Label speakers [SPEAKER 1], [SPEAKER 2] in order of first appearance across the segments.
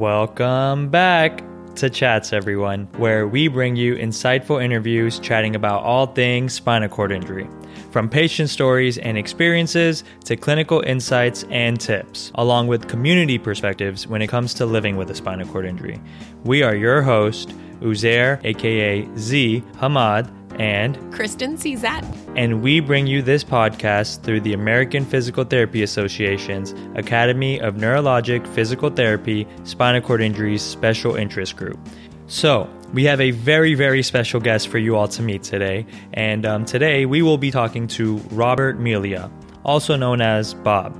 [SPEAKER 1] Welcome back to Chats, everyone, where we bring you insightful interviews chatting about all things spinal cord injury. From patient stories and experiences to clinical insights and tips, along with community perspectives when it comes to living with a spinal cord injury. We are your host, Uzair, aka Z Hamad, and
[SPEAKER 2] Kristen Czat.
[SPEAKER 1] And we bring you this podcast through the American Physical Therapy Association's Academy of Neurologic Physical Therapy Spinal Cord Injuries Special Interest Group. So, we have a very, very special guest for you all to meet today. And um, today we will be talking to Robert Melia, also known as Bob.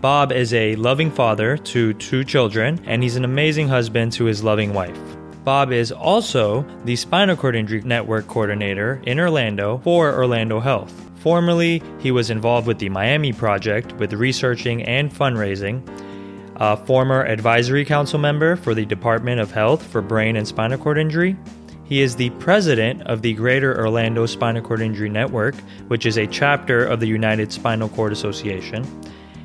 [SPEAKER 1] Bob is a loving father to two children, and he's an amazing husband to his loving wife. Bob is also the Spinal Cord Injury Network coordinator in Orlando for Orlando Health. Formerly, he was involved with the Miami Project with researching and fundraising, a former advisory council member for the Department of Health for Brain and Spinal Cord Injury. He is the president of the Greater Orlando Spinal Cord Injury Network, which is a chapter of the United Spinal Cord Association.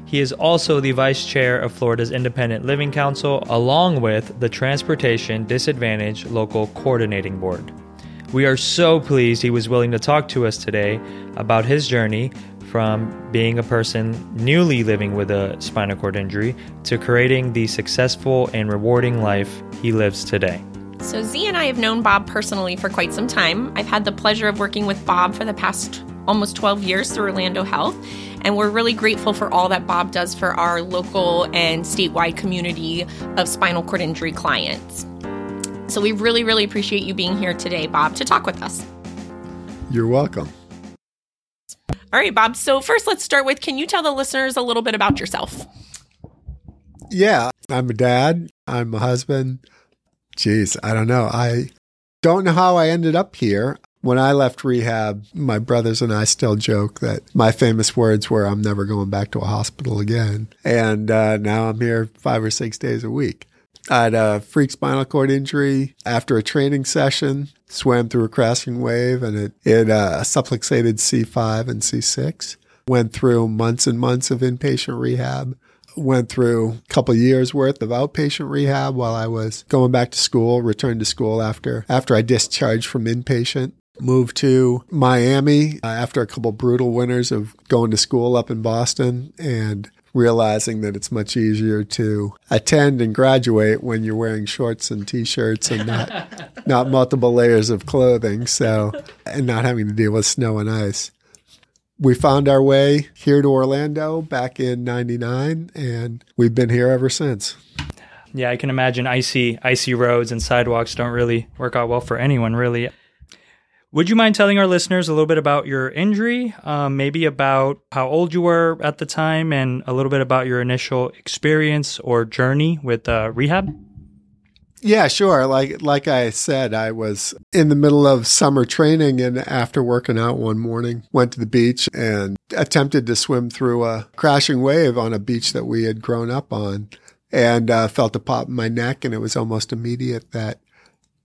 [SPEAKER 1] He is also the vice chair of Florida's Independent Living Council, along with the Transportation Disadvantaged Local Coordinating Board. We are so pleased he was willing to talk to us today about his journey from being a person newly living with a spinal cord injury to creating the successful and rewarding life he lives today.
[SPEAKER 2] So, Z and I have known Bob personally for quite some time. I've had the pleasure of working with Bob for the past almost 12 years through Orlando Health. And we're really grateful for all that Bob does for our local and statewide community of spinal cord injury clients. So we really, really appreciate you being here today, Bob, to talk with us.
[SPEAKER 3] You're welcome.
[SPEAKER 2] All right, Bob. So, first, let's start with can you tell the listeners a little bit about yourself?
[SPEAKER 3] Yeah, I'm a dad, I'm a husband. Jeez, I don't know. I don't know how I ended up here. When I left rehab, my brothers and I still joke that my famous words were, I'm never going back to a hospital again. And uh, now I'm here five or six days a week. I had a freak spinal cord injury after a training session, swam through a crashing wave, and it, it uh, subluxated C5 and C6. Went through months and months of inpatient rehab went through a couple years worth of outpatient rehab while I was going back to school, returned to school after after I discharged from inpatient moved to Miami uh, after a couple brutal winters of going to school up in Boston and realizing that it's much easier to attend and graduate when you're wearing shorts and t-shirts and not not multiple layers of clothing so and not having to deal with snow and ice. We found our way here to Orlando back in 99 and we've been here ever since.
[SPEAKER 1] Yeah i can imagine icy icy roads and sidewalks don't really work out well for anyone really would you mind telling our listeners a little bit about your injury, um, maybe about how old you were at the time, and a little bit about your initial experience or journey with uh, rehab?
[SPEAKER 3] Yeah, sure. Like like I said, I was in the middle of summer training and after working out one morning, went to the beach and attempted to swim through a crashing wave on a beach that we had grown up on and uh, felt a pop in my neck and it was almost immediate that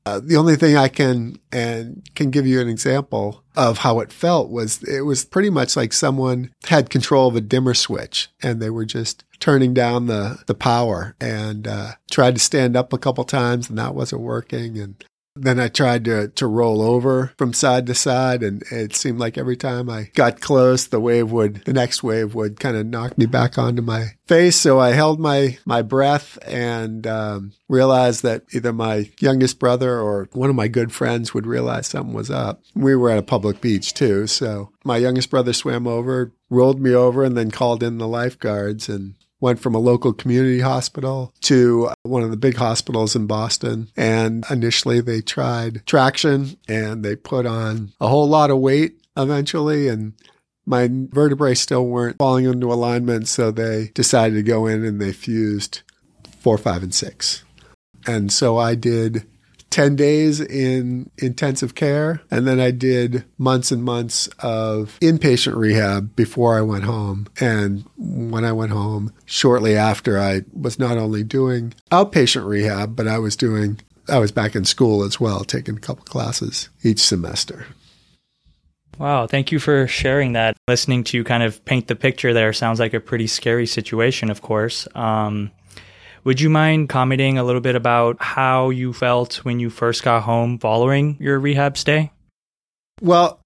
[SPEAKER 3] uh, the only thing I can and can give you an example of how it felt was it was pretty much like someone had control of a dimmer switch and they were just turning down the the power and uh, tried to stand up a couple times and that wasn't working and then I tried to, to roll over from side to side, and it seemed like every time I got close, the wave would, the next wave would kind of knock me back onto my face. So I held my, my breath and um, realized that either my youngest brother or one of my good friends would realize something was up. We were at a public beach too. So my youngest brother swam over, rolled me over, and then called in the lifeguards. And went from a local community hospital to uh, one of the big hospitals in Boston. And initially they tried traction and they put on a whole lot of weight eventually. And my vertebrae still weren't falling into alignment. So they decided to go in and they fused four, five, and six. And so I did 10 days in intensive care. And then I did months and months of inpatient rehab before I went home. And when I went home, shortly after, I was not only doing outpatient rehab, but I was doing, I was back in school as well, taking a couple classes each semester.
[SPEAKER 1] Wow, thank you for sharing that. Listening to you kind of paint the picture there sounds like a pretty scary situation, of course. Um, Would you mind commenting a little bit about how you felt when you first got home following your rehab stay?
[SPEAKER 3] Well,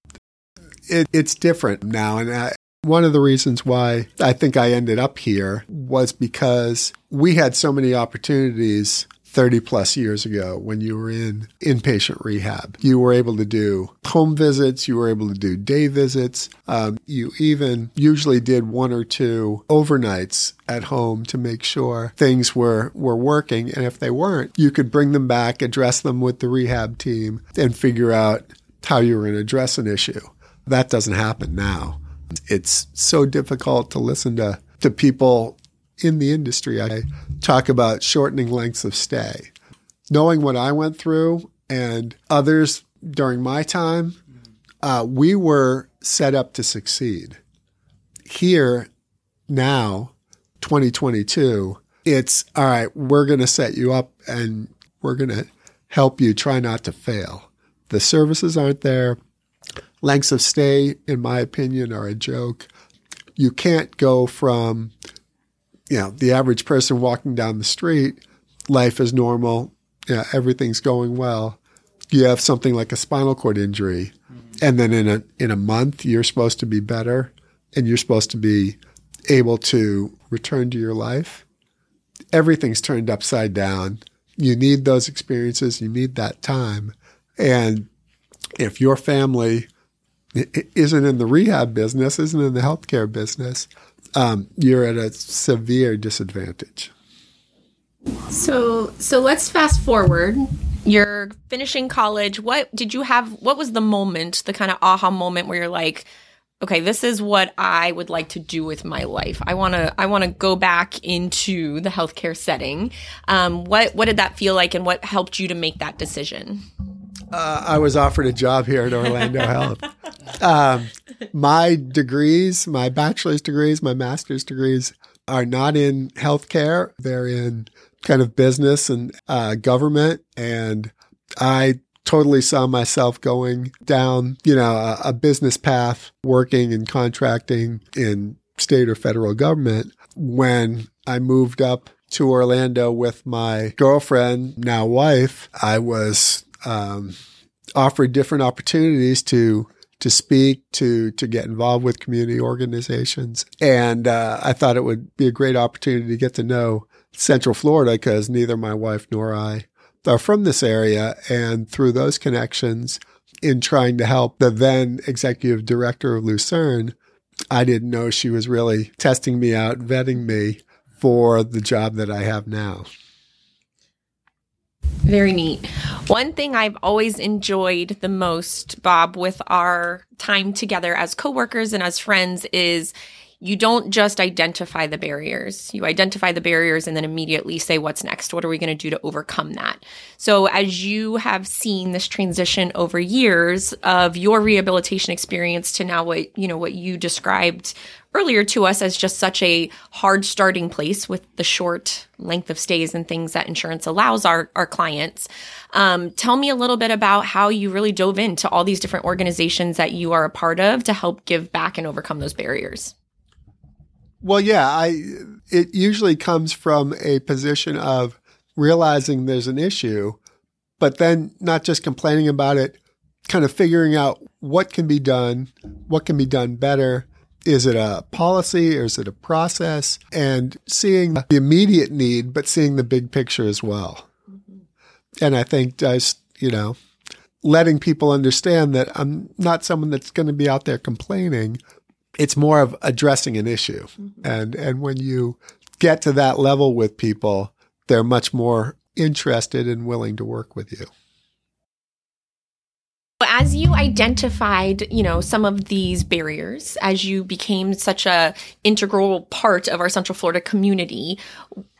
[SPEAKER 3] it, it's different now. And I, one of the reasons why I think I ended up here was because we had so many opportunities 30 plus years ago when you were in inpatient rehab. You were able to do home visits, you were able to do day visits. Um, you even usually did one or two overnights at home to make sure things were, were working. And if they weren't, you could bring them back, address them with the rehab team, and figure out how you were going to address an issue. That doesn't happen now. It's so difficult to listen to, to people in the industry. I talk about shortening lengths of stay. Knowing what I went through and others during my time, uh, we were set up to succeed. Here, now, 2022, it's all right, we're going to set you up and we're going to help you try not to fail. The services aren't there. Lengths of stay, in my opinion, are a joke. You can't go from, you know, the average person walking down the street, life is normal, yeah, everything's going well. You have something like a spinal cord injury, mm-hmm. and then in a in a month you're supposed to be better, and you're supposed to be able to return to your life. Everything's turned upside down. You need those experiences. You need that time, and if your family isn't in the rehab business, isn't in the healthcare business, um, you're at a severe disadvantage.
[SPEAKER 2] So, so let's fast forward. You're finishing college. What did you have? What was the moment, the kind of aha moment where you're like, okay, this is what I would like to do with my life. I want to, I want to go back into the healthcare setting. Um, what, what did that feel like, and what helped you to make that decision?
[SPEAKER 3] Uh, I was offered a job here at Orlando Health. Um, my degrees, my bachelor's degrees, my master's degrees are not in healthcare. They're in kind of business and uh, government. And I totally saw myself going down, you know, a, a business path, working and contracting in state or federal government when I moved up to Orlando with my girlfriend, now wife. I was um, offered different opportunities to to speak, to to get involved with community organizations, and uh, I thought it would be a great opportunity to get to know Central Florida because neither my wife nor I are from this area, and through those connections, in trying to help the then executive director of Lucerne, I didn't know she was really testing me out, vetting me for the job that I have now.
[SPEAKER 2] Very neat. One thing I've always enjoyed the most, Bob, with our time together as coworkers and as friends is you don't just identify the barriers. You identify the barriers and then immediately say, what's next? What are we going to do to overcome that? So as you have seen this transition over years of your rehabilitation experience to now what, you know, what you described earlier to us as just such a hard starting place with the short length of stays and things that insurance allows our, our clients. Um, tell me a little bit about how you really dove into all these different organizations that you are a part of to help give back and overcome those barriers.
[SPEAKER 3] Well, yeah, I it usually comes from a position of realizing there's an issue, but then not just complaining about it, kind of figuring out what can be done, what can be done better. Is it a policy or is it a process? And seeing the immediate need, but seeing the big picture as well. Mm-hmm. And I think just, you know, letting people understand that I'm not someone that's going to be out there complaining, it's more of addressing an issue. Mm-hmm. And and when you get to that level with people, they're much more interested and willing to work with you.
[SPEAKER 2] As you identified, you know, some of these barriers, as you became such a integral part of our Central Florida community,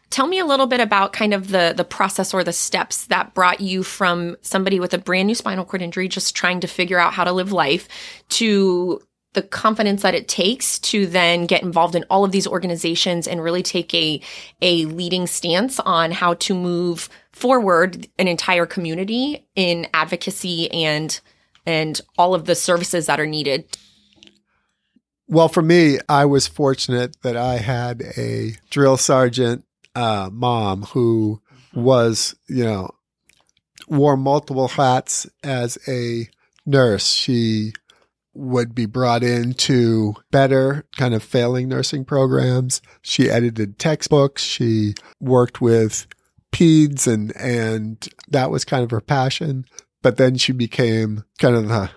[SPEAKER 2] tell me a little bit about kind of the the process or the steps that brought you from somebody with a brand new spinal cord injury just trying to figure out how to live life to the confidence that it takes to then get involved in all of these organizations and really take a a leading stance on how to move forward an entire community in advocacy and and all of the services that are needed.
[SPEAKER 3] Well, for me, I was fortunate that I had a drill sergeant uh, mom who was, you know, wore multiple hats as a nurse. She would be brought into better kind of failing nursing programs. She edited textbooks. She worked with peds and, and that was kind of her passion. But then she became kind of the,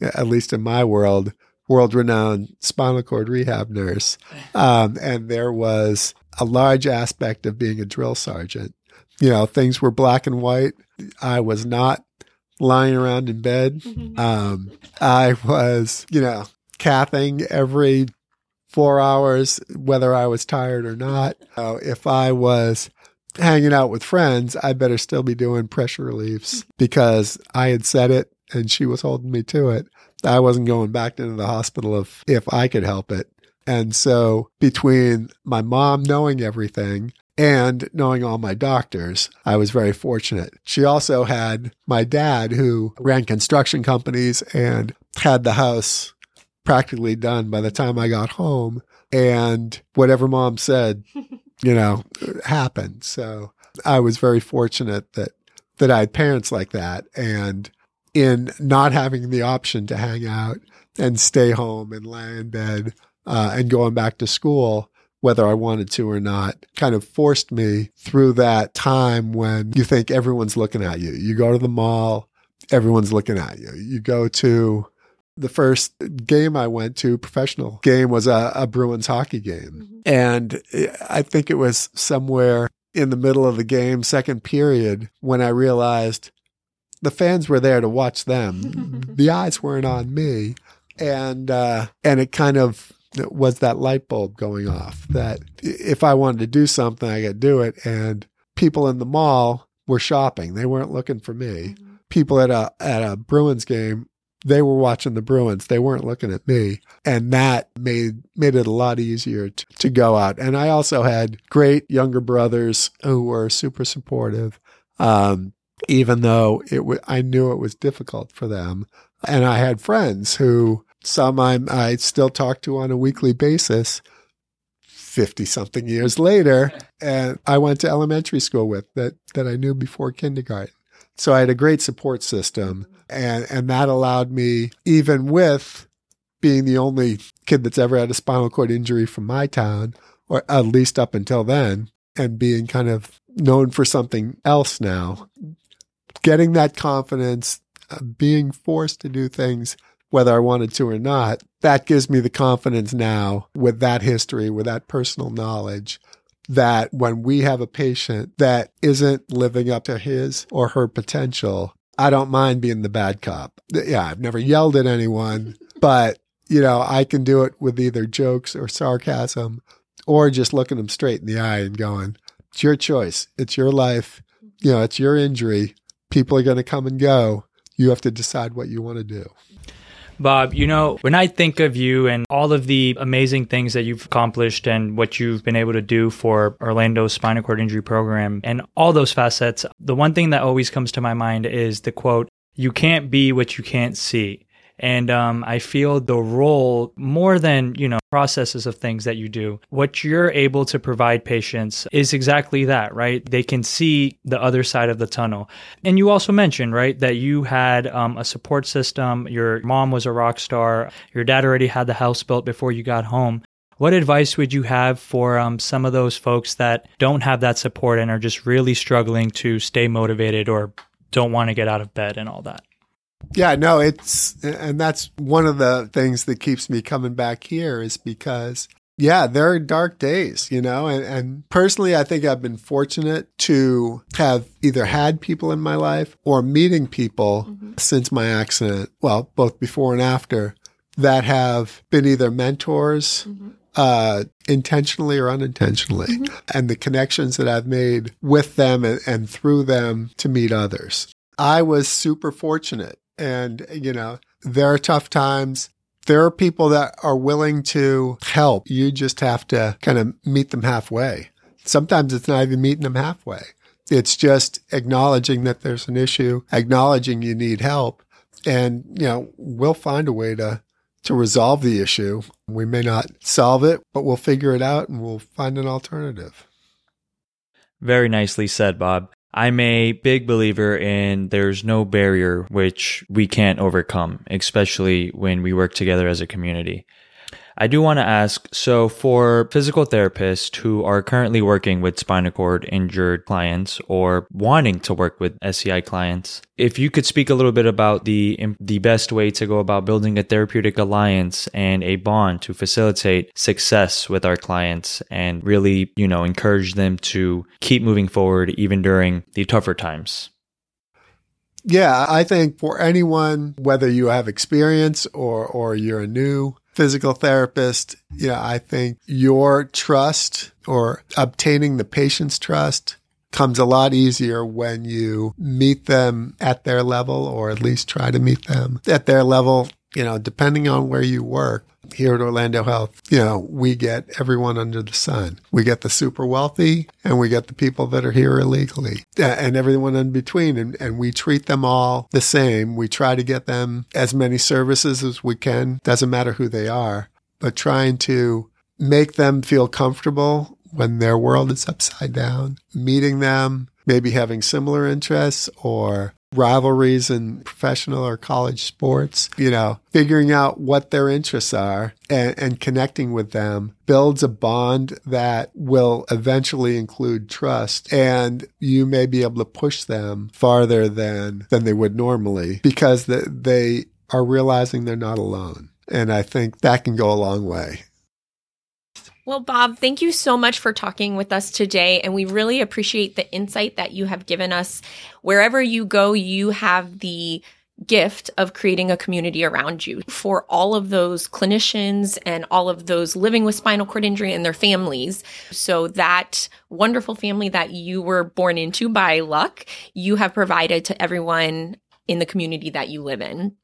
[SPEAKER 3] at least in my world, world renowned spinal cord rehab nurse. Um, and there was a large aspect of being a drill sergeant. You know, things were black and white. I was not lying around in bed. Um, I was, you know, cathing every four hours, whether I was tired or not. Uh, if I was hanging out with friends, I better still be doing pressure reliefs because I had said it and she was holding me to it. I wasn't going back into the hospital if, if I could help it. And so between my mom knowing everything and knowing all my doctors, I was very fortunate. She also had my dad who ran construction companies and had the house practically done by the time I got home. And whatever mom said, you know, happened. So I was very fortunate that, that I had parents like that. And in not having the option to hang out and stay home and lie in bed uh, and going back to school, whether I wanted to or not, kind of forced me through that time when you think everyone's looking at you. You go to the mall, everyone's looking at you. You go to the first game I went to, professional game, was a, a Bruins hockey game. Mm-hmm. And I think it was somewhere in the middle of the game, second period, when I realized the fans were there to watch them. the eyes weren't on me. And, uh, and it kind of was that light bulb going off that if I wanted to do something, I could do it. And people in the mall were shopping. They weren't looking for me. Mm-hmm. People at a, at a Bruins game, they were watching the Bruins. They weren't looking at me. And that made, made it a lot easier to, to go out. And I also had great younger brothers who were super supportive. Um, even though it w- I knew it was difficult for them. And I had friends who some I'm, I still talk to on a weekly basis 50 something years later. And I went to elementary school with that, that I knew before kindergarten. So I had a great support system and, and that allowed me, even with being the only kid that's ever had a spinal cord injury from my town, or at least up until then, and being kind of known for something else now, getting that confidence, uh, being forced to do things whether I wanted to or not, that gives me the confidence now with that history, with that personal knowledge that when we have a patient that isn't living up to his or her potential, I don't mind being the bad cop. Yeah, I've never yelled at anyone, but you know, I can do it with either jokes or sarcasm or just looking them straight in the eye and going, it's your choice. It's your life. You know, it's your injury people are going to come and go. You have to decide what you want to do.
[SPEAKER 1] Bob, you know, when I think of you and all of the amazing things that you've accomplished and what you've been able to do for Orlando's spinal cord injury program and all those facets, the one thing that always comes to my mind is the quote, you can't be what you can't see. And um, I feel the role more than, you know, processes of things that you do, what you're able to provide patients is exactly that, right? They can see the other side of the tunnel. And you also mentioned, right, that you had um, a support system. Your mom was a rock star. Your dad already had the house built before you got home. What advice would you have for um, some of those folks that don't have that support and are just really struggling to stay motivated or don't want to get out of bed and all that?
[SPEAKER 3] Yeah, no, it's, and that's one of the things that keeps me coming back here is because, yeah, there are dark days, you know, and, and personally, I think I've been fortunate to have either had people in my life or meeting people mm-hmm. since my accident, well, both before and after, that have been either mentors, mm-hmm. uh, intentionally or unintentionally, mm-hmm. and the connections that I've made with them and, and through them to meet others. I was super fortunate and, you know, there are tough times. There are people that are willing to help. You just have to kind of meet them halfway. Sometimes it's not even meeting them halfway. It's just acknowledging that there's an issue, acknowledging you need help. And, you know, we'll find a way to, to resolve the issue. We may not solve it, but we'll figure it out and we'll find an alternative.
[SPEAKER 1] Very nicely said, Bob. I'm a big believer in there's no barrier which we can't overcome, especially when we work together as a community. I do want to ask so, for physical therapists who are currently working with spinal cord injured clients or wanting to work with SCI clients, if you could speak a little bit about the, the best way to go about building a therapeutic alliance and a bond to facilitate success with our clients and really, you know, encourage them to keep moving forward even during the tougher times.
[SPEAKER 3] Yeah, I think for anyone, whether you have experience or, or you're new physical therapist, yeah, I think your trust or obtaining the patient's trust comes a lot easier when you meet them at their level or at least try to meet them at their level, you know, depending on where you work here at Orlando Health, you know, we get everyone under the sun. We get the super wealthy and we get the people that are here illegally and everyone in between. And, and we treat them all the same. We try to get them as many services as we can. Doesn't matter who they are, but trying to make them feel comfortable when their world is upside down, meeting them, maybe having similar interests or rivalries in professional or college sports, you know, figuring out what their interests are and, and, connecting with them builds a bond that will eventually include trust. And you may be able to push them farther than, than they would normally because the, they are realizing they're not alone. And I think that can go a long way.
[SPEAKER 2] Well, Bob, thank you so much for talking with us today. And we really appreciate the insight that you have given us. Wherever you go, you have the gift of creating a community around you for all of those clinicians and all of those living with spinal cord injury and their families. So that wonderful family that you were born into by luck, you have provided to everyone in the community that you live in.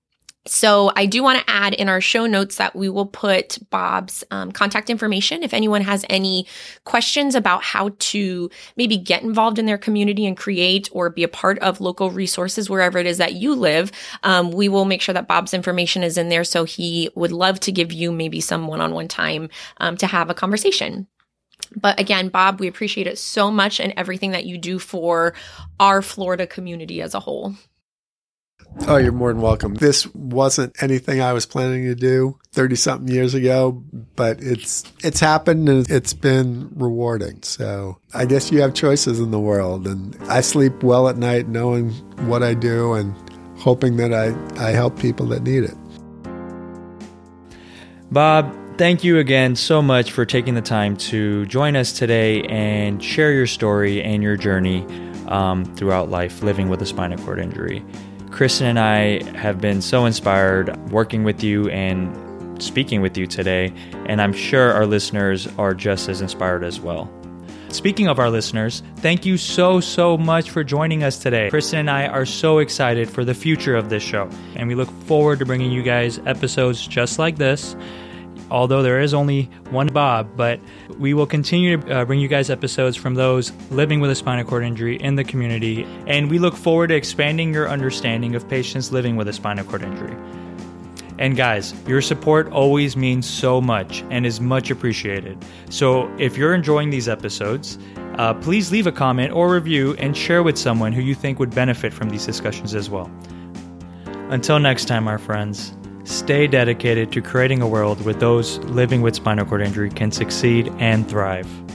[SPEAKER 2] So I do want to add in our show notes that we will put Bob's um, contact information. If anyone has any questions about how to maybe get involved in their community and create or be a part of local resources wherever it is that you live, um, we will make sure that Bob's information is in there. So he would love to give you maybe some one-on-one time um, to have a conversation. But again, Bob, we appreciate it so much and everything that you do for our Florida community as a whole.
[SPEAKER 3] Oh, you're more than welcome. This wasn't anything I was planning to do 30 something years ago, but it's it's happened and it's been rewarding. So, I guess you have choices in the world and I sleep well at night knowing what I do and hoping that I I help people that need it.
[SPEAKER 1] Bob, thank you again so much for taking the time to join us today and share your story and your journey um, throughout life living with a spinal cord injury. Kristen and I have been so inspired working with you and speaking with you today, and I'm sure our listeners are just as inspired as well. Speaking of our listeners, thank you so, so much for joining us today. Kristen and I are so excited for the future of this show, and we look forward to bringing you guys episodes just like this although there is only one Bob, but we will continue to uh, bring you guys episodes from those living with a spinal cord injury in the community, and we look forward to expanding your understanding of patients living with a spinal cord injury. And guys, your support always means so much and is much appreciated. So if you're enjoying these episodes, uh, please leave a comment or review and share with someone who you think would benefit from these discussions as well. Until next time, our friends. Stay dedicated to creating a world where those living with spinal cord injury can succeed and thrive.